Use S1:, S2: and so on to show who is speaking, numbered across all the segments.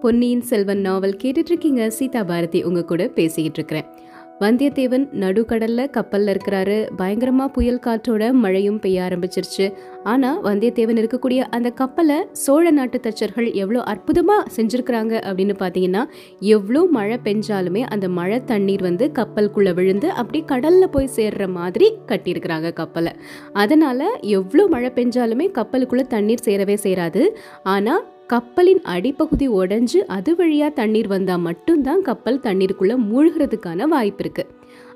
S1: பொன்னியின் செல்வன் நாவல் கேட்டுட்ருக்கீங்க. சீதா பாரதி உங்கள் கூட பேசிக்கிட்டு இருக்கிறேன் வந்தியத்தேவன் நடுக்கடல்ல கப்பலில் இருக்கிறாரு. பயங்கரமாக புயல் காற்றோட மழையும் பெய்ய ஆரம்பிச்சிருச்சு. ஆனால் வந்தியத்தேவன் இருக்கக்கூடிய அந்த கப்பலை சோழ நாட்டு தச்சர்கள் எவ்வளோ அற்புதமாக செஞ்சுருக்கிறாங்க அப்படின்னு பார்த்தீங்கன்னா எவ்வளோ மழை பெஞ்சாலுமே அந்த மழை தண்ணீர் வந்து கப்பலுக்குள்ளே விழுந்து அப்படி கடலில் போய் சேர்ற மாதிரி கட்டியிருக்கிறாங்க கப்பலை. அதனால் எவ்வளோ மழை பெஞ்சாலுமே கப்பலுக்குள்ளே தண்ணீர் சேரவே சேராது. ஆனால் கப்பலின் அடிப்பகுதி உடைஞ்சு அது வழியாக தண்ணீர் வந்தால் மட்டும்தான் கப்பல் தண்ணீருக்குள்ளே மூழ்கிறதுக்கான வாய்ப்பு இருக்கு.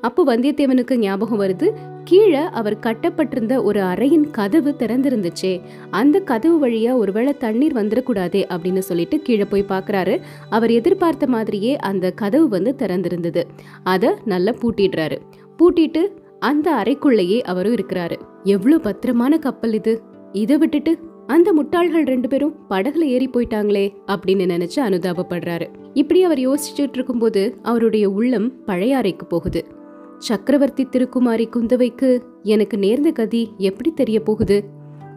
S1: அப்போ வந்தியத்தேவனுக்கு ஞாபகம் வருது கீழே அவர் கட்டப்பட்டிருந்த ஒரு அறையின் கதவு திறந்திருந்துச்சே அந்த கதவு வழியா ஒருவேளை தண்ணீர் வந்துடக்கூடாதே அப்படின்னு சொல்லிட்டு கீழே போய் பார்க்குறாரு. அவர் எதிர்பார்த்த மாதிரியே அந்த கதவு வந்து திறந்திருந்தது. அதை நல்லா பூட்டிடுறாரு. பூட்டிட்டு அந்த அறைக்குள்ளேயே அவரும் இருக்கிறாரு. எவ்வளோ பத்திரமான கப்பல் இது? இதை விட்டுட்டு அந்த முட்டாள்கள் ரெண்டு பேரும் படகுல ஏறி போயிட்டாங்களே அப்படின்னு நினைச்சு அனுதாபப்படுறாரு. இப்படி அவர் யோசிச்சுட்டு இருக்கும்போது அவருடைய உள்ளம் பழைய அறைக்கு போகுது. சக்கரவர்த்தி திருக்குமாரி குந்தவைக்கு எனக்கு நேர்ந்த கதி எப்படி தெரிய போகுது?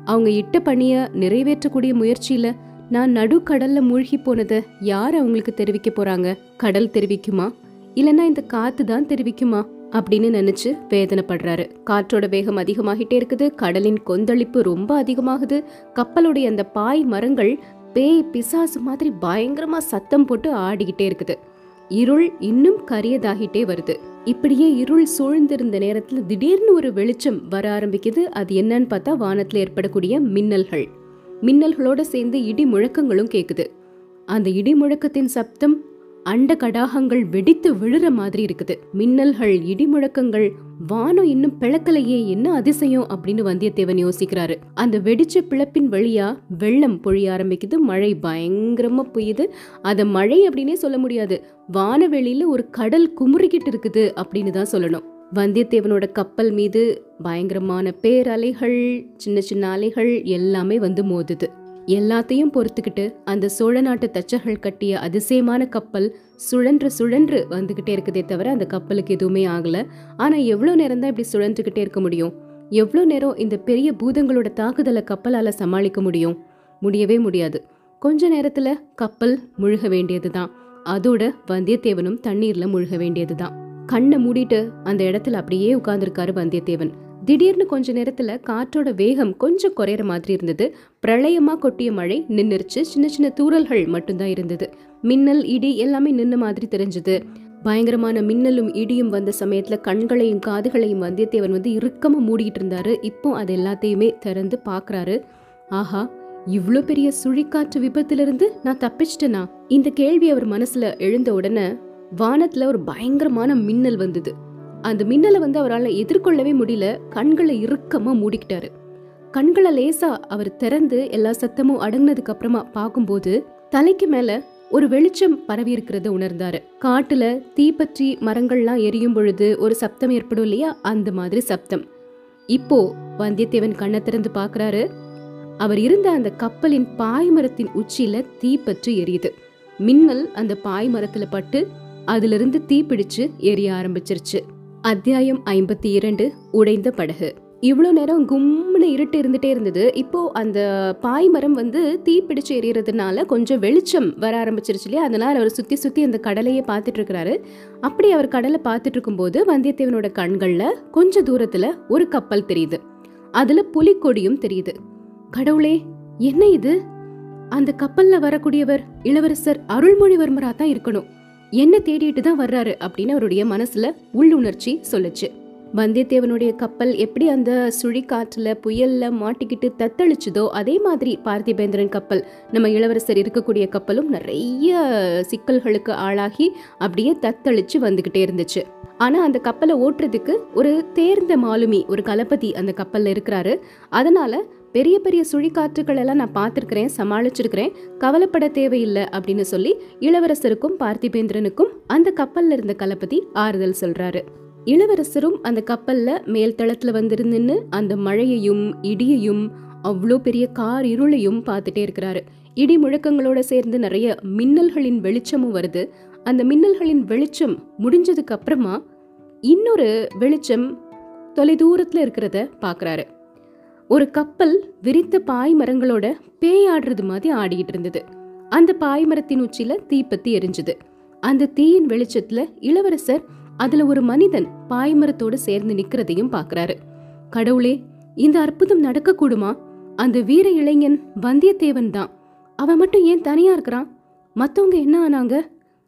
S1: அவங்க இட்ட பணிய நிறைவேற்றக்கூடிய முயற்சியில நான் நடுக்கடல்ல மூழ்கி போனதை யார் அவங்களுக்கு தெரிவிக்க போறாங்க? கடல் தெரிவிக்குமா? இல்லைன்னா இந்த காத்து தான் தெரிவிக்குமா? அப்படின்னு நினைச்சு வேதனைப்படுறாரு. காற்றோட வேகம் அதிகமாகிட்டே இருக்குது. கடலின் கொந்தளிப்பு ரொம்ப அதிகமாகுது. கப்பலுடைய அந்த பாய் மரங்கள் பேய் பிசாசு மாதிரி பயங்கரமா சத்தம் போட்டு ஆடிக்கிட்டே இருக்குது. இருள் இன்னும் கரியதாகிட்டே வருது. இப்படியே இருள் சூழ்ந்திருந்த நேரத்துல திடீர்னு ஒரு வெளிச்சம் வர ஆரம்பிக்குது. அது என்னன்னு பார்த்தா வானத்துல ஏற்படக்கூடிய மின்னல்கள். மின்னல்களோட சேர்ந்து இடி முழக்கங்களும் கேக்குது. அந்த இடி முழக்கத்தின் சப்தம் அண்ட கடாகங்கள் வெடித்து விழுற மாதிரி இருக்குது. மின்னல்கள் இடி முழக்கங்கள் வானம் இன்னும் பிளக்கலையே என்ன அதிசயம் அப்படின்னு வந்தியத்தேவன் யோசிக்கிறாரு. அந்த வெடிச்ச பிளப்பின் வழியா வெள்ளம் பொழிய ஆரம்பிக்குது மழை பயங்கரமா பெய்யுது. அத மழை அப்படின்னே சொல்ல முடியாது. வானவெளியில ஒரு கடல் குமுறிக்கிட்டு இருக்குது அப்படின்னு தான் சொல்லணும். வந்தியத்தேவனோட கப்பல் மீது பயங்கரமான பேரலைகள் சின்ன சின்ன அலைகள் எல்லாமே வந்து மோதுது. எல்லாத்தையும் பொறுத்துக்கிட்டு அந்த சோழ நாட்டு தச்சர்கள் கட்டிய அதிசயமான கப்பல் சுழன்று சுழன்று வந்துகிட்டே இருக்குதே தவிர அந்த கப்பலுக்கு எதுவுமே ஆகல. ஆனா எவ்வளவு நேரம் தான் இப்படி சுழன்றுகிட்டே இருக்க முடியும்? எவ்வளவு நேரம் இந்த பெரிய பூதங்களோட தாக்குதலை கப்பலால சமாளிக்க முடியும்? முடியவே முடியாது. கொஞ்ச நேரத்துல கப்பல் முழுக வேண்டியதுதான். அதோட வந்தியத்தேவனும் தண்ணீர்ல முழுக வேண்டியதுதான். கண்ணை மூடிட்டு அந்த இடத்துல அப்படியே உட்கார்ந்துருக்காரு வந்தியத்தேவன். திடீர்னு கொஞ்ச நேரத்துல காற்றோட வேகம் கொஞ்சம் குறையிற மாதிரி இருந்தது. பிரளயமா கொட்டிய மழை நின்னுருச்சு. சின்ன சின்ன தூறல்கள் மட்டும்தான் இருந்தது. மின்னல் இடி எல்லாமே நின்ன மாதிரி தெரிஞ்சது. பயங்கரமான மின்னலும் இடியும் வந்த சமயத்துல கண்களையும் காதுகளையும் வந்தியத்தேவன் வந்து இறுக்கமா மூடிக்கிட்டு இருந்தாரு. இப்போ அது எல்லாத்தையுமே திறந்து பாக்குறாரு. ஆஹா இவ்வளோ பெரிய சுழிக்காற்று விபத்திலிருந்து நான் தப்பிச்சிட்டேனா? இந்த கேள்வி அவர் மனசுல எழுந்த உடனே வானத்துல ஒரு பயங்கரமான மின்னல் வந்தது. அந்த மின்னலை வந்து அவரால் எதிர்கொள்ளவே முடியல. கண்களை இறுக்கமாக மூடிக்கிட்டாரு. கண்களை லேசாக அவர் திறந்து எல்லா சத்தமும் அடங்கினதுக்கு அப்புறமா பார்க்கும்போது தலைக்கு மேலே ஒரு வெளிச்சம் பரவி இருக்கிறத உணர்ந்தாரு. காட்டுல தீப்பற்றி மரங்கள்லாம் எரியும் பொழுது ஒரு சப்தம் ஏற்படும் இல்லையா? அந்த மாதிரி சப்தம். இப்போ வந்தியத்தேவன் கண்ணை திறந்து பார்க்கறாரு. அவர் இருந்த அந்த கப்பலின் பாய்மரத்தின் உச்சியில தீப்பற்றி எரியுது. மின்னல் அந்த பாய்மரத்துல பட்டு அதிலிருந்து தீப்பிடிச்சு எரிய ஆரம்பிச்சிருச்சு. அத்தியாயம் ஐம்பத்தி இரண்டு உடைந்த படகு. இவ்வளோ நேரம் கும்னு இருட்டு இருந்துட்டே இருந்தது. இப்போ அந்த பாய்மரம் வந்து தீப்பிடிச்சு எரியறதுனால கொஞ்சம் வெளிச்சம் வர ஆரம்பிச்சிருச்சு இல்லையா? அதனால அவர் சுற்றி சுற்றி அந்த கடலையே பார்த்துட்டு இருக்கிறாரு. அப்படி அவர் கடலை பார்த்துட்டு இருக்கும்போது வந்தியத்தேவனோட கண்களில் கொஞ்சம் தூரத்தில் ஒரு கப்பல் தெரியுது. அதில் புலிக்கொடியும் தெரியுது. கடவுளே என்ன இது? அந்த கப்பலில் வரக்கூடியவர் இளவரசர் அருள்மொழிவர்மரா தான் இருக்கணும். என்ன தேடிட்டு தான் வர்றாரு அப்படின்னு அவருடைய மனசுல உள்ளுணர்ச்சி சொல்லுச்சு. வந்தியத்தேவனுடைய கப்பல் எப்படி அந்த சுழிக்காற்றுல புயல்ல மாட்டிக்கிட்டு தத்தளிச்சதோ அதே மாதிரி பார்த்திபேந்திரன் கப்பல் நம்ம இளவரசர் இருக்கக்கூடிய கப்பலும் நிறைய சிக்கல்களுக்கு ஆளாகி அப்படியே தத்தளிச்சு வந்துகிட்டே இருந்துச்சு. ஆனா அந்த கப்பலை ஓட்டுறதுக்கு ஒரு தேர்ந்த மாலுமி ஒரு கலப்பதி அந்த கப்பல்ல இருக்கிறாரு. அதனால பெரிய பெரிய சுழிக்காற்றுகள் எல்லாம் நான் பார்த்துருக்கிறேன் சமாளிச்சிருக்கிறேன். கவலைப்பட தேவையில்லை அப்படின்னு சொல்லி இளவரசருக்கும் பார்த்திபேந்திரனுக்கும் அந்த கப்பல்ல இருந்த கலப்பதி ஆறுதல் சொல்றாரு. இளவரசரும் அந்த கப்பல்ல மேல் தளத்தில் வந்திருந்துன்னு அந்த மழையையும் இடியையும் அவ்வளோ பெரிய கார் இருளையும் பார்த்துட்டே இருக்கிறாரு. இடி முழக்கங்களோட சேர்ந்து நிறைய மின்னல்களின் வெளிச்சமும் வருது. அந்த மின்னல்களின் வெளிச்சம் முடிஞ்சதுக்கு அப்புறமா இன்னொரு வெளிச்சம் தொலைதூரத்தில் இருக்கிறத பார்க்குறாரு. ஒரு கப்பல் விரித்த பாய் மரங்களோட பேயாடுறது மாதிரி ஆடிக்கிட்டு இருந்தது. அந்த பாய்மரத்தின் உச்சியில தீப்பத்தி எரிஞ்சுது. அந்த தீயின் வெளிச்சத்துல இளவரசர் அதுல ஒரு மனிதன் பாய்மரத்தோட சேர்ந்து நிக்கிறதையும் பாக்குறாரு. கடவுளே இந்த அற்புதம் நடக்க கூடுமா அந்த வீர இளைஞன் வந்தியத்தேவன் தான். அவன் மட்டும் ஏன் தனியா இருக்கிறான்? மத்தவங்க என்ன ஆனாங்க?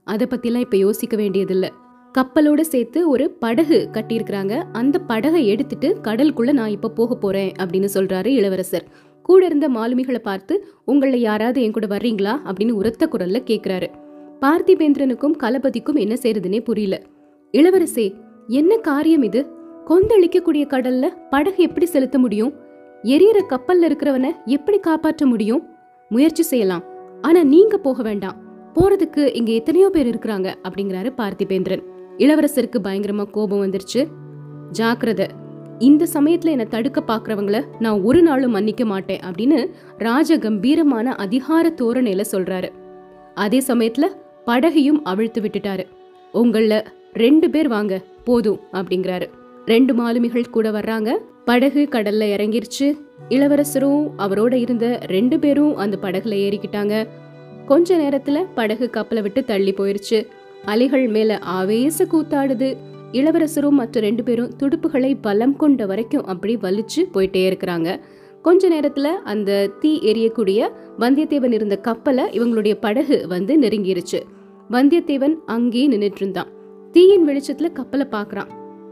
S1: அதை பத்திலாம் இப்ப யோசிக்க வேண்டியதில்ல. கப்பலோட சேர்த்து ஒரு படகு கட்டியிருக்கிறாங்க. அந்த படகை எடுத்துட்டு கடலுக்குள்ள நான் இப்ப போக போறேன் அப்படின்னு சொல்றாரு இளவரசர். கூட இருந்த மாலுமிகளை பார்த்து உங்கள யாராவது என் கூட வர்றீங்களா? அப்படின்னு உரத்த குரல்ல கேக்குறாரு. பார்த்திபேந்திரனுக்கும் களபதிக்கும் என்ன செய்யறதுனே புரியல. இளவரசே என்ன காரியம் இது? கொந்தளிக்கக்கூடிய கடல்ல படகு எப்படி செலுத்த முடியும்? எரியற கப்பல்ல இருக்கிறவனை எப்படி காப்பாற்ற முடியும்? முயற்சி செய்யலாம். ஆனா நீங்க போக வேண்டாம். போறதுக்கு இங்க எத்தனையோ பேர் இருக்கிறாங்க அப்படிங்கிறாரு பார்த்திபேந்திரன். இளவரசருக்கு பயங்கரமா கோபம் வந்துருச்சு. ஜாக்கிரதை இந்த சமயத்துல என்னை தடுக்க பாக்குறவங்கள நான் ஒரு நாளும் மன்னிக்க மாட்டேன் அப்படின்னு ராஜ கம்பீரமான அதிகார தோரணையில சொல்றாரு. அதே சமயத்துல படகையும் அவிழ்த்து விட்டுட்டாரு. உங்கள ரெண்டு பேர் வாங்க போதும் அப்படிங்கிறாரு. ரெண்டு மாலுமிகள் கூட வர்றாங்க. படகு கடல்ல இறங்கிருச்சு. இளவரசரும் அவரோட இருந்த ரெண்டு பேரும் அந்த படகுல ஏறிக்கிட்டாங்க. கொஞ்ச நேரத்துல படகு கப்பலை விட்டு தள்ளி போயிருச்சு. அலைகள் மேல ஆவேச கூத்தாடுது. இளவரசரும் மற்ற ரெண்டு பேரும் துடுப்புகளை பலம் கொண்ட வரைக்கும் அப்படி வலிச்சு போயிட்டே இருக்கிறாங்க. கொஞ்ச நேரத்துல அந்த தீ எரியக்கூடிய வந்தியத்தேவன் இருந்த கப்பலை இவங்களுடைய படகு வந்து நெருங்கிருச்சு. வந்தியத்தேவன் அங்கேயே நின்னுட்டு இருந்தான் தீயின் வெளிச்சத்துல கப்பலை பாக்குறான்.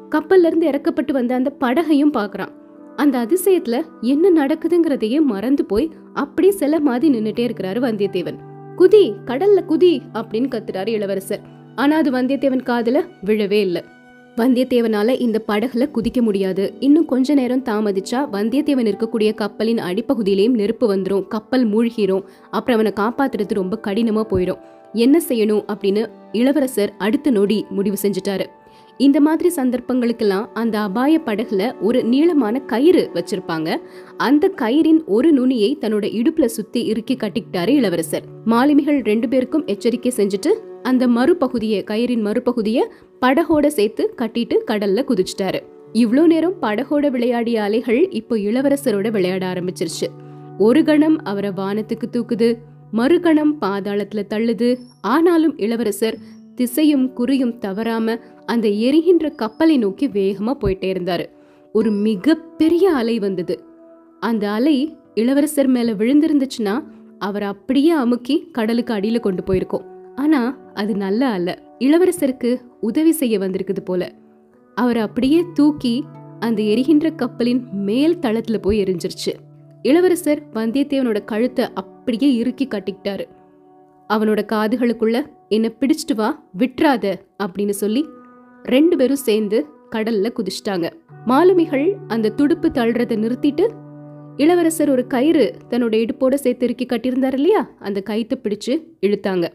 S1: கப்பல்ல இருந்து இறக்கப்பட்டு வந்த அந்த படகையும் பாக்குறான். அந்த அதிசயத்துல என்ன நடக்குதுங்கிறதையே மறந்து போய் அப்படியே சில மாதிரி நின்னுட்டே இருக்கிறாரு வந்தியத்தேவன். குதி கடல்ல குதி அப்படின்னு கத்துறாரு இளவரசர். ஆனா அது வந்தியத்தேவன் காதுல விழவே இல்லை. வந்தியத்தேவனால இந்த படகுல குதிக்க முடியாது. இன்னும் கொஞ்ச நேரம் தாமதிச்சா வந்தியத்தேவன் இருக்கக்கூடிய கப்பலின் அடிப்பகுதியிலையும் நெருப்பு வந்துடும் கப்பல் மூழ்கிரும். அப்புறம் அவனை காப்பாத்துறது ரொம்ப கடினமா போயிடும். என்ன செய்யணும் அப்படின்னு இளவரசர் அடுத்த நொடி முடிவு செஞ்சுட்டாரு. இந்த மாதிரி சந்தர்ப்பங்களுக்கெல்லாம் அந்த அபாய படகுல ஒரு நீளமான கயிறு வச்சிருப்பாங்க. அந்த கயிறின் ஒரு நுனியை தன்னோட இடுப்புல சுத்தி இறுக்கி கட்டிக்கிட்டாரு இளவரசர். மாலுமிகள் ரெண்டு பேருக்கும் எச்சரிக்கை செஞ்சுட்டு அந்த மறுபகுதியை கயிறின் மறுபகுதியை படகோட சேர்த்து கட்டிட்டு கடல்ல குதிச்சிட்டாரு. இவ்வளோ நேரம் படகோட விளையாடிய அலைகள் இப்போ இளவரசரோட விளையாட ஆரம்பிச்சிருச்சு. ஒரு கணம் அவரை வானத்துக்கு தூக்குது மறுகணம் பாதாளத்துல தள்ளுது. ஆனாலும் இளவரசர் திசையும் குறியும் தவறாம அந்த எரிகின்ற கப்பலை நோக்கி வேகமா போயிட்டே இருந்தாரு. ஒரு மிகப்பெரிய அலை வந்தது. அந்த அலை இளவரசர் மேல விழுந்திருந்துச்சுன்னா அவர் அப்படியே அமுக்கி கடலுக்கு அடியில கொண்டு போயிருக்கோம். ஆனா அது நல்லா அல்ல. இளவரசருக்கு உதவி செய்ய வந்திருக்குது போல. அவர் அப்படியே தூக்கி அந்த எரிகின்ற கப்பலின் மேல் தளத்துல போய் எரிஞ்சிருச்சு. இளவரசர் வந்தியத்தேவனோட கழுத்தை அப்படியே இறுக்கி கட்டிக்கிட்டாரு. அவனோட காதுகளுக்குள்ள என்ன பிடிச்சிட்டு வா விட்டுறாத அப்படின்னு சொல்லி ரெண்டு பேரும் சேர்ந்து கடல்ல குதிச்சிட்டாங்க. மாலுமிகள் அந்த துடுப்பு தள்ளுறதை நிறுத்திட்டு இளவரசர் ஒரு கயிறு தன்னோட இடுப்போட சேர்த்து இறுக்கி கட்டியிருந்தார் இல்லையா? அந்த கயித்தை பிடிச்சு இழுத்தாங்க.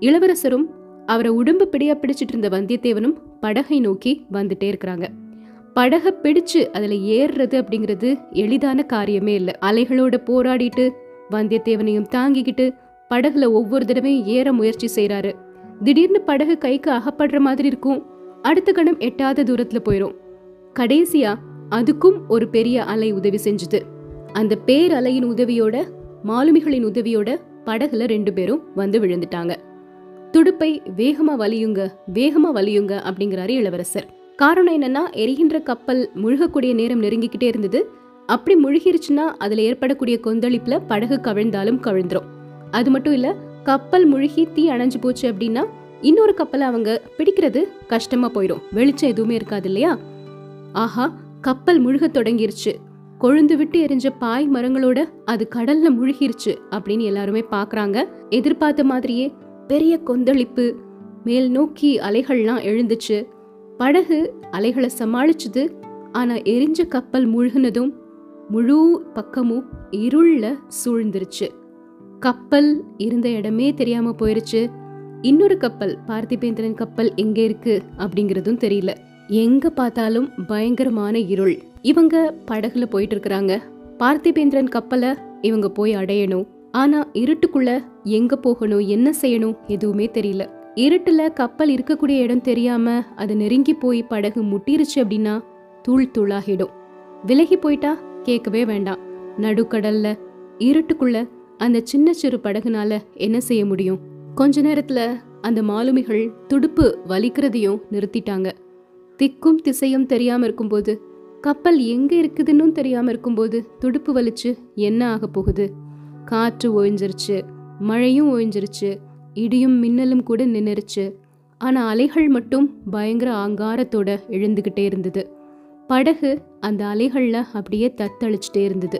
S1: இளவரசரும் அவரை உடம்பு பிடியா பிடிச்சிட்டு இருந்த வந்தியத்தேவனும் படகை நோக்கி வந்துட்டே இருக்கிறாங்க. படகை பிடிச்சு அதுல ஏறுறது அப்படிங்கிறது எளிதான காரியமே இல்லை. அலைகளோட போராடிட்டு வந்தியத்தேவனையும் தாங்கிக்கிட்டு படகுல ஒவ்வொரு தடவையும் ஏற முயற்சி செய்றாரு. திடீர்னு படகு கைக்கு அகப்படுற மாதிரி இருக்கும். அடுத்த கணம் எட்டாத தூரத்துல போயிரும். கடைசியா அதுக்கும் ஒரு பெரிய அலை உதவி செஞ்சுது. அந்த பேர் அலையின் உதவியோட மாலுமிகளின் உதவியோட படகுல ரெண்டு பேரும் வந்து விழுந்துட்டாங்க. துடுப்பை வேகமா வலியுங்க வேகமா வலியுங்க அப்படிங்கிறாரு இளவரசர். காரணம் என்னன்னா எரிகின்ற கப்பல் முழுகக்கூடிய நேரம் நெருங்கிக்கிட்டே இருந்தது. அப்படி முழுகிருச்சுன்னா அதுல ஏற்படக்கூடிய கொந்தளிப்புல படகு கவிழ்ந்தாலும் கவிழ்ந்துரும். அது மட்டும் இல்ல கப்பல் முழுகி தீ அணைஞ்சு போச்சு அப்படின்னா இன்னொரு கப்பலை அவங்க பிடிக்கிறது கஷ்டமா போயிடும் வெளிச்சம் எதுவுமே இருக்காது இல்லையா? ஆஹா கப்பல் முழுக தொடங்கிருச்சு. கொழுந்து விட்டு எரிஞ்ச பாய் மரங்களோட அது கடல்ல முழுகிருச்சு அப்படின்னு எல்லாருமே பாக்குறாங்க. எதிர்பார்த்த மாதிரியே பெரிய கொந்தளிப்பு. மேல் நோக்கி அலைகள்லாம் எழுந்துச்சு. படகு அலைகளை சமாளிச்சுது. ஆனா எரிஞ்ச கப்பல் முழுகுனதும் முழு பக்கமும் இருள்ல சூழ்ந்துருச்சு. கப்பல் இருந்த இடமே தெரியாம போயிருச்சு. இன்னொரு கப்பல் பார்த்திபேந்திரன் கப்பல் எங்க இருக்கு அப்படிங்கறதும் தெரியல. எங்க பார்த்தாலும் பயங்கரமான இருள். இவங்க படகுல போயிட்டு இருக்கிறாங்க. பார்த்திபேந்திரன் கப்பலை இவங்க போய் அடையணும். ஆனா இருட்டுக்குள்ள எங்க போகணும் என்ன செய்யணும் எதுவுமே தெரியல. இருட்டுல கப்பல் இருக்கக்கூடிய இடம் தெரியாம அது நெருங்கி போய் படகு முட்டிருச்சு அப்படின்னா தூள் தூளாகிடும். விலகி போயிட்டா கேட்கவே வேண்டாம். நடுக்கடல்ல இருட்டுக்குள்ள அந்த சின்ன சிறு படகுனால என்ன செய்ய முடியும்? கொஞ்ச நேரத்துல அந்த மாலுமிகள் துடுப்பு வலிக்கிறதையும் நிறுத்திட்டாங்க. திக்கும் திசையும் தெரியாம இருக்கும்போது கப்பல் எங்க இருக்குதுன்னு தெரியாம இருக்கும்போது துடுப்பு வலிச்சு என்ன ஆக போகுது? காற்று ஒழிஞ்சிருச்சு மழையும் ஒழிஞ்சிருச்சு இடியும் மின்னலும் கூட நின்னுருச்சு. ஆனால் அலைகள் மட்டும் பயங்கர ஆங்காரத்தோட எழுந்துக்கிட்டே இருந்தது. படகு அந்த அலைகளில் அப்படியே தத்தளிச்சுட்டே இருந்தது.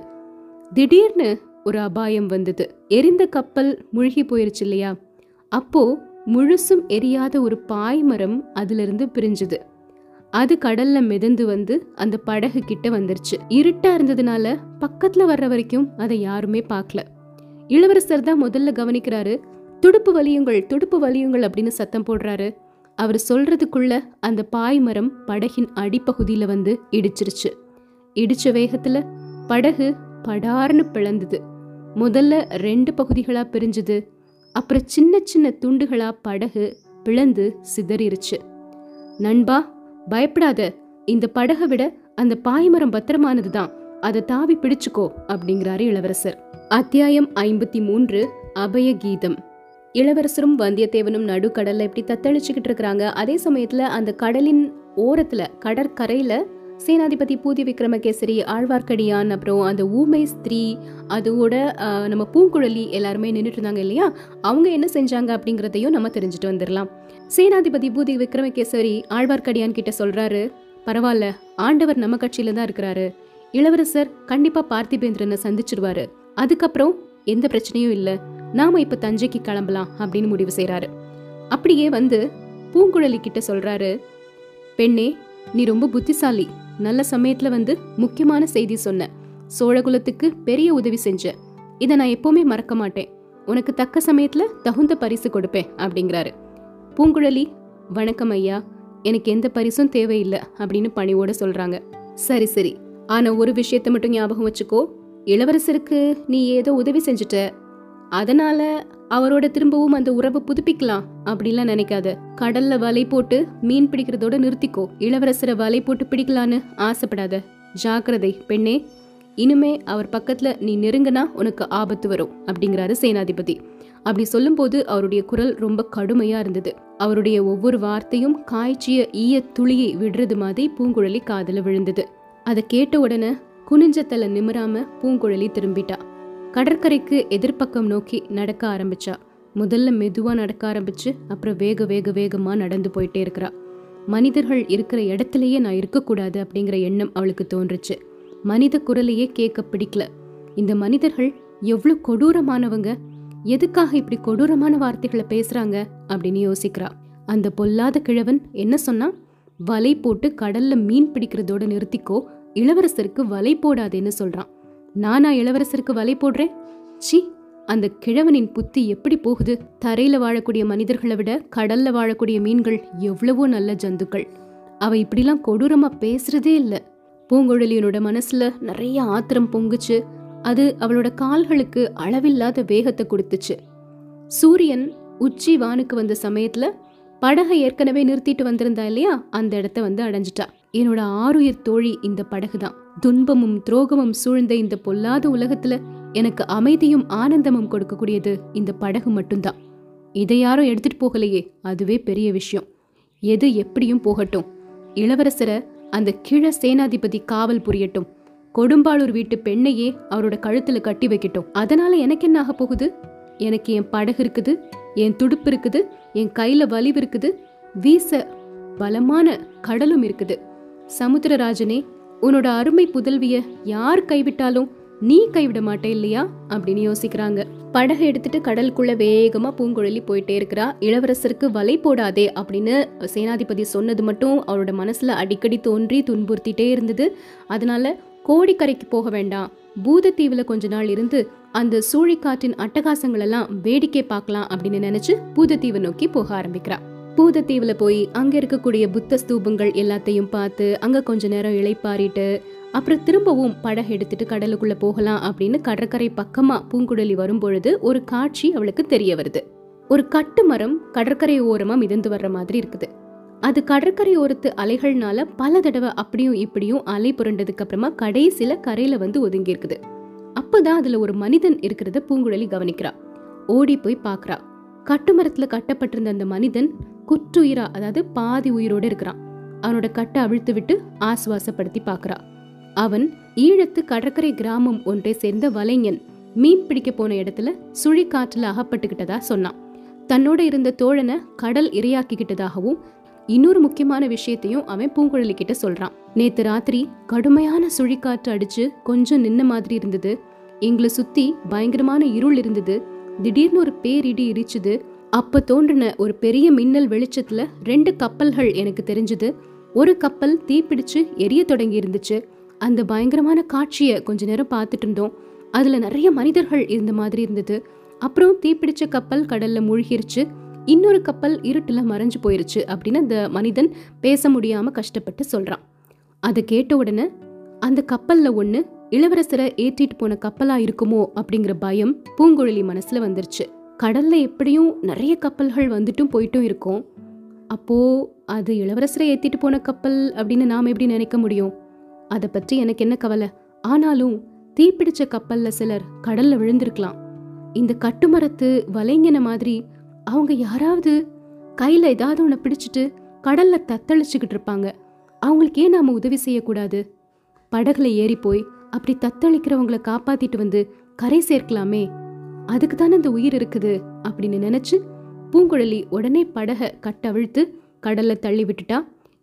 S1: திடீர்னு ஒரு அபாயம் வந்தது. எரிந்த கப்பல் முழுகி போயிருச்சு இல்லையா? அப்போ முழுசும் எரியாத ஒரு பாய்மரம் அதிலிருந்து பிரிஞ்சுது. அது கடல்ல மிதந்து வந்து அந்த படகு கிட்ட வந்துருச்சு. இருட்டா இருந்ததுனால பக்கத்துல வர்ற வரைக்கும் அதை யாருமே பார்க்கல. இளவரசர் தான் முதல்ல கவனிக்கிறாரு. துடுப்பு வலியுங்கள் துடுப்பு வலியுங்கள் அப்படின்னு சத்தம் போடுறாரு. அவர் சொல்றதுக்குள்ள அந்த பாய்மரம் படகின் அடிப்பகுதியில வந்து இடிச்சிருச்சு. இடிச்ச வேகத்துல படகு படார்னு பிளந்தது. முதல்ல ரெண்டு பகுதிகளா பிரிஞ்சுது. அப்புறம் சின்ன சின்ன துண்டுகளா படகு பிளந்து சிதறிருச்சு. நண்பா பயப்படாத. இந்த படகை விட அந்த பாய்மரம் பத்திரமானது தான் அதை தாவி பிடிச்சுக்கோ அப்படிங்கிறாரு இளவரசர். அத்தியாயம் ஐம்பத்தி மூன்று அபய கீதம் இளவரசரும் வந்தியத்தேவனும் நடுக்கடல்ல இப்படி தத்தளிச்சுக்கிட்டு இருக்கிறாங்க. அதே சமயத்துல அந்த கடலின் ஓரத்துல கடற்கரையில சேனாதிபதி பூதி விக்ரமகேசரி ஆழ்வார்க்கடியான் அப்புறம் அந்த ஊமை ஸ்திரீ அதோட நம்ம பூங்குழலி எல்லாருமே நின்றுட்டு இருந்தாங்க இல்லையா? அவங்க என்ன செஞ்சாங்க அப்படிங்கிறதையும் நம்ம தெரிஞ்சுட்டு வந்துடலாம். சேனாதிபதி பூதி விக்ரமகேசரி ஆழ்வார்க்கடியான் கிட்ட சொல்றாரு பரவாயில்ல ஆண்டவர் நம்ம கட்சியில தான் இருக்கிறாரு. இளவரசர் கண்டிப்பா பார்த்திபேந்திரனை சந்திச்சிருவாரு அதுக்கப்புறம் எந்த பிரச்சனையும் இல்ல. நாம இப்ப தஞ்சைக்கு கிளம்பலாம் அப்படின்னு முடிவு செய்யறாரு அப்படியே வந்து பூங்குழலி கிட்ட சொல்றாரு பெண்ணே நீ ரொம்ப புத்திசாலி. நல்ல சமயத்துல வந்து முக்கியமான செய்தி சொன்ன. சோழகுலத்துக்கு பெரிய உதவி செஞ்ச. இதை நான் எப்பவுமே மறக்க மாட்டேன். உனக்கு தக்க சமயத்துல தகுந்த பரிசு கொடுப்பேன் அப்படிங்கிறாரு. பூங்குழலி வணக்கம் ஐயா. எனக்கு எந்த பரிசும் தேவையில்லை அப்படின்னு பணிவோட சொல்றாங்க. சரி சரி. ஆனா ஒரு விஷயத்தை மட்டும் ஞாபகம் வச்சுக்கோ. இளவரசருக்கு நீ ஏதோ உதவி செஞ்சுட்ட. அதனால அவரோட திரும்பவும் அந்த உறவை புதுப்பிக்கலாம் அப்படிலாம் நினைக்காத. கடல்ல வலை போட்டு மீன் பிடிக்கிறதோட நிறுத்திக்கோ. இளவரசரை வலை போட்டு பிடிக்கலான்னு ஆசைப்படாத. ஜாக்கிரதை பெண்ணே. இனிமே அவர் பக்கத்துல நீ நெருங்கினா உனக்கு ஆபத்து வரும் அப்படிங்கிறாரு சேனாதிபதி. அப்படி சொல்லும்போது அவருடைய குரல் ரொம்ப கடுமையா இருந்தது. அவருடைய ஒவ்வொரு வார்த்தையும் காய்ச்சிய ஈய துளியை விடுறது மாதிரி பூங்குழலி காதல விழுந்தது. அதை கேட்ட உடனே குனிஞ்ச தலை நிமிராம பூங்குழலி திரும்பிட்டா. கடற்கரைக்கு எதிர்ப்பக்கம் நோக்கி நடக்க ஆரம்பிச்சா. முதல்ல மெதுவா நடக்க ஆரம்பிச்சு அப்புறம் வேக வேக வேகமா நடந்து போயிட்டே இருக்கிறா. மனிதர்கள் இருக்கிற இடத்துலயே நான் இருக்கக்கூடாது அப்படிங்கிற எண்ணம் அவளுக்கு தோன்றுச்சு. மனித குரலையே கேட்க பிடிக்கல. இந்த மனிதர்கள் எவ்வளோ கொடூரமானவங்க எதுக்காக இப்படி கொடூரமான வார்த்தைகளை பேசுறாங்க அப்படின்னு யோசிக்கிறா. அந்த பொல்லாத கிழவன் என்ன சொன்னா வலை போட்டு கடல்ல மீன் பிடிக்கிறதோட நிறுத்திக்கோ இளவரசருக்கு வலை போடாதேன்னு சொல்றான். நானா இளவரசருக்கு வலை போடுறேன்? சி அந்த கிழவனின் புத்தி எப்படி போகுது? தரையில வாழக்கூடிய மனிதர்களை விட கடல்ல வாழக்கூடிய மீன்கள் எவ்வளவோ நல்ல ஜந்துக்கள். அவ இப்படிலாம் கொடூரமா பேசுறதே இல்ல. பூங்குழலியனோட மனசுல நிறைய ஆத்திரம் பொங்குச்சு. அது அவளோட கால்களுக்கு அளவில்லாத வேகத்தை கொடுத்துச்சு. சூரியன் உச்சி வானுக்கு வந்த சமயத்துல படகை ஏற்கனவே நிறுத்திட்டு வந்திருந்தா இல்லையா? அந்த இடத்த வந்து அடைஞ்சிட்டா. என்னோட ஆருயிர் தோழி இந்த படகு தான் துன்பமும் துரோகமும் சூழ்ந்த இந்த பொல்லாத உலகத்துல எனக்கு அமைதியும் ஆனந்தமும் கொடுக்கக்கூடியது இந்த படகு மட்டும்தான். இதை யாரும் எடுத்துட்டு போகலையே அதுவே பெரிய விஷயம். எது எப்படியும் போகட்டும். இளவரசரை அந்த கிழ சேனாதிபதி காவல் புரியட்டும். கொடும்பாளூர் வீட்டு பெண்ணையே அவரோட கழுத்துல கட்டி வைக்கட்டும். அதனால எனக்கு என்ன ஆக போகுது? எனக்கு என் படகு இருக்குது என் துடுப்பு இருக்குது என் கையில வலிவு இருக்குது வீச பலமான கடலும் இருக்குது. சமுத்திரராஜனே உன்னோட அருமை புதல்விய யார் கைவிட்டாலும் நீ கைவிட மாட்டே இல்லையா? அப்படின்னு யோசிக்கிறாங்க. படகு எடுத்துட்டு கடலுக்குள்ள வேகமா பூங்குழலி போயிட்டே இருக்கிறா. இளவரசருக்கு வலை போடாதே அப்படின்னு சேனாதிபதி சொன்னது மட்டும் அவரோட மனசுல அடிக்கடி தோன்றி துன்புறுத்திட்டே இருந்தது. அதனால கோடிக்கரைக்கு போக வேண்டாம். பூதத்தீவுல கொஞ்ச நாள் இருந்து அந்த சூழிக்காற்றின் அட்டகாசங்கள் எல்லாம் வேடிக்கை பார்க்கலாம் அப்படின்னு நினைச்சு பூதத்தீவை நோக்கி போக ஆரம்பிக்கிறா. பூதத்தீவுல போய் அங்க இருக்கக்கூடிய புத்த ஸ்தூபங்கள் எல்லாத்தையும் பார்த்து அங்க கொஞ்ச நேரம் இளைப்பாரிட்டு அப்புறம் திரும்பவும் படகு எடுத்துட்டு கடலுக்குள்ள போகலாம் அப்படின்னு கடற்கரை பக்கமா பூங்குழலி வரும்பொழுது ஒரு காட்சி அவளுக்கு தெரிய வருது. ஒரு கட்டு மரம் கடற்கரை ஓரமா மிதந்து வர்ற மாதிரி இருக்குது. அது கடற்கரை ஓரத்து அலைகள்னால பல தடவை அப்படியும் இப்படியும் அலை புரண்டதுக்கு அப்புறமா கடைசியில கரையில வந்து ஒதுங்கி இருக்குது. அப்பதான் அதுல ஒரு மனிதன் இருக்கிறத பூங்குழலி கவனிக்கிறா. ஓடி போய் பாக்குறா கட்டுமரத்துல கட்டப்பட்டிருந்த அந்த மனிதன் குற்றுயிரா அதாவது பாதி உயிரோட இருக்கிறான். அவனோட கட்டை அவிழ்த்து விட்டு ஆசுவாசப்படுத்தி பார்க்கறா. அவன் ஈழத்து கடற்கரை கிராமம் ஒன்றை சேர்ந்த வலைஞன் மீன் பிடிக்க போன இடத்துல சுழிக்காற்றுல அகப்பட்டுக்கிட்டதா சொன்னான். தன்னோட இருந்த தோழனை கடல் இரையாக்கிக்கிட்டதாகவும் இன்னொரு முக்கியமான விஷயத்தையும் அவன் பூங்குழலி கிட்ட சொல்றான். நேத்து ராத்திரி கடுமையான சுழிக்காற்று அடிச்சு கொஞ்சம் நின்ன மாதிரி இருந்தது. எங்களை சுத்தி பயங்கரமான இருள் இருந்தது. திடீர்னு ஒரு பேரிடி இடிச்சுது. அப்போ தோன்றின ஒரு பெரிய மின்னல் வெளிச்சத்தில் ரெண்டு கப்பல்கள் எனக்கு தெரிஞ்சது. ஒரு கப்பல் தீப்பிடிச்சு எரிய தொடங்கி இருந்துச்சு. அந்த பயங்கரமான காட்சியை கொஞ்ச நேரம் பார்த்துட்டு இருந்தோம். அதில் நிறைய மனிதர்கள் இருந்த மாதிரி இருந்தது. அப்புறம் தீப்பிடிச்ச கப்பல் கடல்ல மூழ்கிருச்சு. இன்னொரு கப்பல் இருட்டில் மறைஞ்சு போயிருச்சு அப்படின்னு அந்த மனிதன் பேச முடியாமல் கஷ்டப்பட்டு சொல்கிறான் அதை கேட்ட உடனே அந்த கப்பலில் ஒன்று இளவரசரை ஏற்றிட்டு போன கப்பலாக இருக்குமோ அப்படிங்கிற பயம் பூங்குழலி மனசில் வந்துருச்சு. கடல்ல எப்படியும் நிறைய கப்பல்கள் வந்துட்டும் போயிட்டும் இருக்கும். அப்போ அது இளவரசரை ஏற்றிட்டு போன கப்பல் அப்படின்னு நாம எப்படி நினைக்க முடியும்? அதை பற்றி எனக்கு என்ன கவலை? ஆனாலும் தீப்பிடிச்ச கப்பல்ல சிலர் கடல்ல விழுந்திருக்கலாம். இந்த கட்டுமரத்து வலைங்கின மாதிரி அவங்க யாராவது கையில ஏதாவது ஒன்று பிடிச்சிட்டு கடல்ல தத்தளிச்சுக்கிட்டு இருப்பாங்க. அவங்களுக்கு ஏன் நாம உதவி செய்யக்கூடாது? படகுல ஏறி போய் அப்படி தத்தளிக்கிறவங்கள காப்பாத்திட்டு வந்து கரை சேர்க்கலாமே. அதுக்கு தானே இந்த உயிர் இருக்குது அப்படின்னு நினைச்சு பூங்குழலி உடனே படக கட்டவிழ்த்து கடல்ல தள்ளி விட்டுட்டா.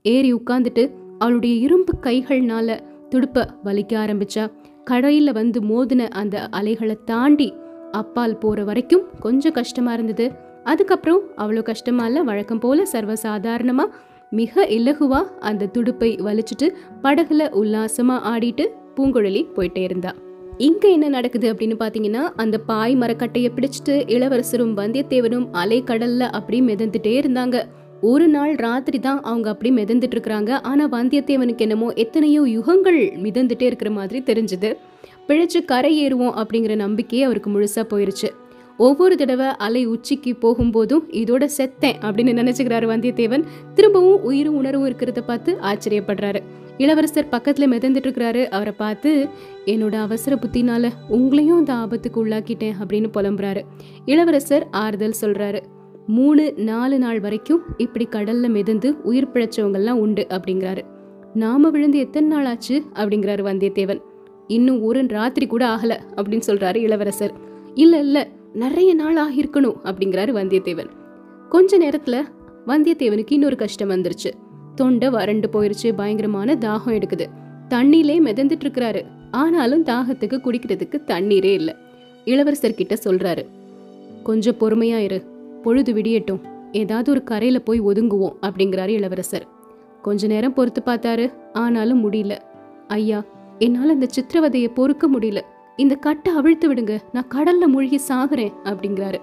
S1: ஏறி உட்கார்ந்துட்டு அவளுடைய இரும்பு கைகள்னால துடுப்ப வலிக்க ஆரம்பிச்சா. கடையில வந்து மோதின அந்த அலைகளை தாண்டி அப்பால் போற வரைக்கும் கொஞ்சம் கஷ்டமா இருந்தது. அதுக்கப்புறம் அவ்வளோ கஷ்டமா இல்லை வழக்கம் போல சர்வசாதாரணமா மிக இலகுவா அந்த துடுப்பை வலிச்சிட்டு படகுல உல்லாசமா ஆடிட்டு பூங்குழலி போயிட்டே இருந்தா. இங்கே என்ன நடக்குது அப்படின்னு பார்த்தீங்கன்னா அந்த பாய் மரக்கட்டையை பிடிச்சிட்டு இளவரசரும் வந்தியத்தேவனும் அலை கடல்ல அப்படி மிதந்துட்டே இருந்தாங்க. ஒரு நாள் ராத்திரி தான் அவங்க அப்படி மிதந்துட்டு இருக்கிறாங்க. ஆனால் வந்தியத்தேவனுக்கு என்னமோ எத்தனையோ யுகங்கள் மிதந்துட்டே இருக்கிற மாதிரி தெரிஞ்சுது. பிழைச்சு கரை ஏறுவோம் அப்படிங்கிற நம்பிக்கையே அவருக்கு முழுசாக போயிருச்சு. ஒவ்வொரு தடவை அலை உச்சிக்கு போகும்போதும் இதோட செத்தேன் அப்படின்னு நினைச்சுக்கிறாரு வந்தியத்தேவன். திரும்பவும் உயிரும் உணர்வும் இருக்கிறத பார்த்து ஆச்சரியப்படுறாரு. இளவரசர் பக்கத்துல மிதந்துட்டு இருக்கிறாரு. அவரை பார்த்து என்னோட அவசர புத்தினால உங்களையும் இந்த ஆபத்துக்கு உள்ளாக்கிட்டேன் அப்படின்னு புலம்புறாரு. இளவரசர் ஆறுதல் சொல்றாரு. மூணு நாலு நாள் வரைக்கும் இப்படி கடல்ல மிதந்து உயிர் பிழைச்சவங்கெல்லாம் உண்டு அப்படிங்கிறாரு. நாம விழுந்து எத்தனை நாள் ஆச்சு? அப்படிங்கிறாரு வந்தியத்தேவன். இன்னும் ஒரு ராத்திரி கூட ஆகல அப்படின்னு சொல்றாரு இளவரசர். இல்ல இல்ல. நிறைய நாள் ஆகியிருக்கணும் அப்படிங்கிறாரு வந்தியத்தேவன். கொஞ்ச நேரத்துல வந்தியத்தேவனுக்கு இன்னொரு கஷ்டம் வந்துருச்சு. தொண்டை வறண்டு போயிருச்சு பயங்கரமான தாகம் எடுக்குது. தண்ணியிலே மிதந்துட்டு இருக்கிறாரு. ஆனாலும் தாகத்துக்கு குடிக்கிறதுக்கு தண்ணீரே இல்லை. இளவரசர் கிட்ட சொல்றாரு. கொஞ்சம் பொறுமையா இரு. பொழுது விடியட்டும். ஏதாவது ஒரு கரையில போய் ஒதுங்குவோம் அப்படிங்கிறாரு இளவரசர். கொஞ்ச நேரம் பொறுத்து பார்த்தாரு. ஆனாலும் முடியல. ஐயா என்னால் அந்த சித்திரவதையை பொறுக்க முடியல. இந்த கட்டை அவிழ்த்து விடுங்க நான் கடல்ல மூழ்கி சாகுறேன் அப்படிங்கிறாரு.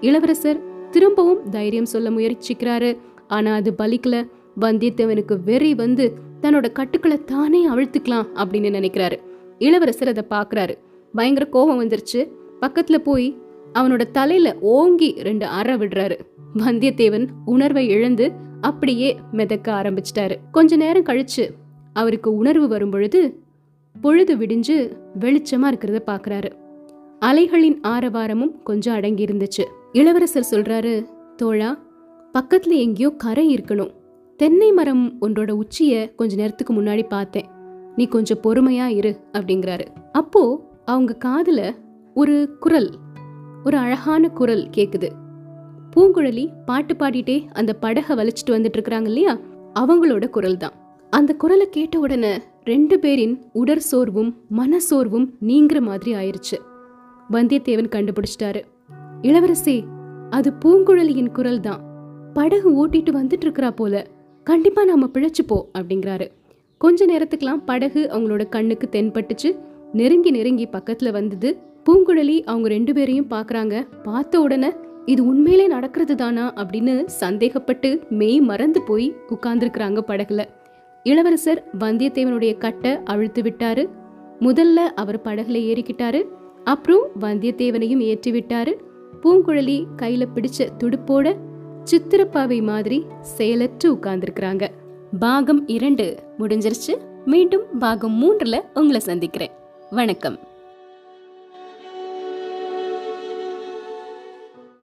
S1: இளவரசர் திரும்பவும் தைரியம் சொல்ல முயற்சிக்கிறாரு. ஆனா அது பலிக்கல. வந்தியத்தேவனுக்கு வெறி வந்து தன்னோட கட்டுக்களை தானே அவிழ்த்துக்கலாம் அப்படின்னு நினைக்கிறாரு. இளவரசர் அதை பாக்குறாரு. பயங்கர கோபம் வந்துருச்சு. பக்கத்துல போய் அவனோட தலையில ஓங்கி ரெண்டு அற விடுறாரு. வந்தியத்தேவன் உணர்வை இழந்து அப்படியே மிதக்க ஆரம்பிச்சிட்டாரு. கொஞ்ச நேரம் கழிச்சு அவருக்கு உணர்வு வரும் பொழுது பொழுது விடிஞ்சு வெளிச்சமா இருக்கிறத பாக்குறாரு. அலைகளின் ஆரவாரமும் கொஞ்சம் அடங்கி இருந்துச்சு இளவரசர் சொல்றாரு தோழா பக்கத்துல எங்கேயோ கரை இருக்கணும். தென்னை மரம் ஒன்றோட உச்சிய கொஞ்ச நேரத்துக்கு முன்னாடி பார்த்தேன். நீ கொஞ்சம் பொறுமையா இரு அப்படிங்கிறாரு. அப்போ அவங்க காதுல ஒரு குரல் ஒரு அழகான குரல் கேக்குது. பூங்குழலி பாட்டு பாடிட்டே அந்த படகை வலிச்சிட்டு வந்துட்டு இருக்கிறாங்க இல்லையா? அவங்களோட குரல் தான் அந்த குரலை கேட்ட உடனே ரெண்டு பேரின் உடற்சோர்வும் மனசோர்வும் நீங்கிற மாதிரி ஆயிருச்சு. வந்தியத்தேவன் கண்டுபிடிச்சிட்டாரு. இளவரசி அது பூங்குழலியின் குரல் தான் படகு ஓட்டிட்டு வந்துட்டு இருக்கிறா போல. கண்டிப்பா நாம பிழைச்சுப்போ அப்படிங்கிறாரு. கொஞ்ச நேரத்துக்குலாம் படகு அவங்களோட கண்ணுக்கு தென்பட்டுச்சு. நெருங்கி நெருங்கி பக்கத்துல வந்தது பூங்குழலி அவங்க ரெண்டு பேரையும் பாக்குறாங்க. பார்த்த உடனே இது உண்மையிலே நடக்கிறது தானா அப்படின்னு சந்தேகப்பட்டு மெய் மறந்து போய் உட்கார்ந்துருக்குறாங்க படகுல. இளவரசர் வந்தியத்தேவனுடைய கட்டை அழுத்து விட்டாரு. முதல்ல அவர் படகுல ஏறிக்கிட்டாரு. அப்புறம் வந்தியத்தேவனையும் ஏற்றி விட்டாரு பூங்குழலி கையில பிடிச்ச துடுப்போட சித்திரப்பாவை மாதிரி செயலற்று உட்கார்ந்துருக்கிறாங்க. பாகம் இரண்டு முடிஞ்சிருச்சு. மீண்டும் பாகம் மூன்றுல உங்களை சந்திக்கிறேன். வணக்கம்.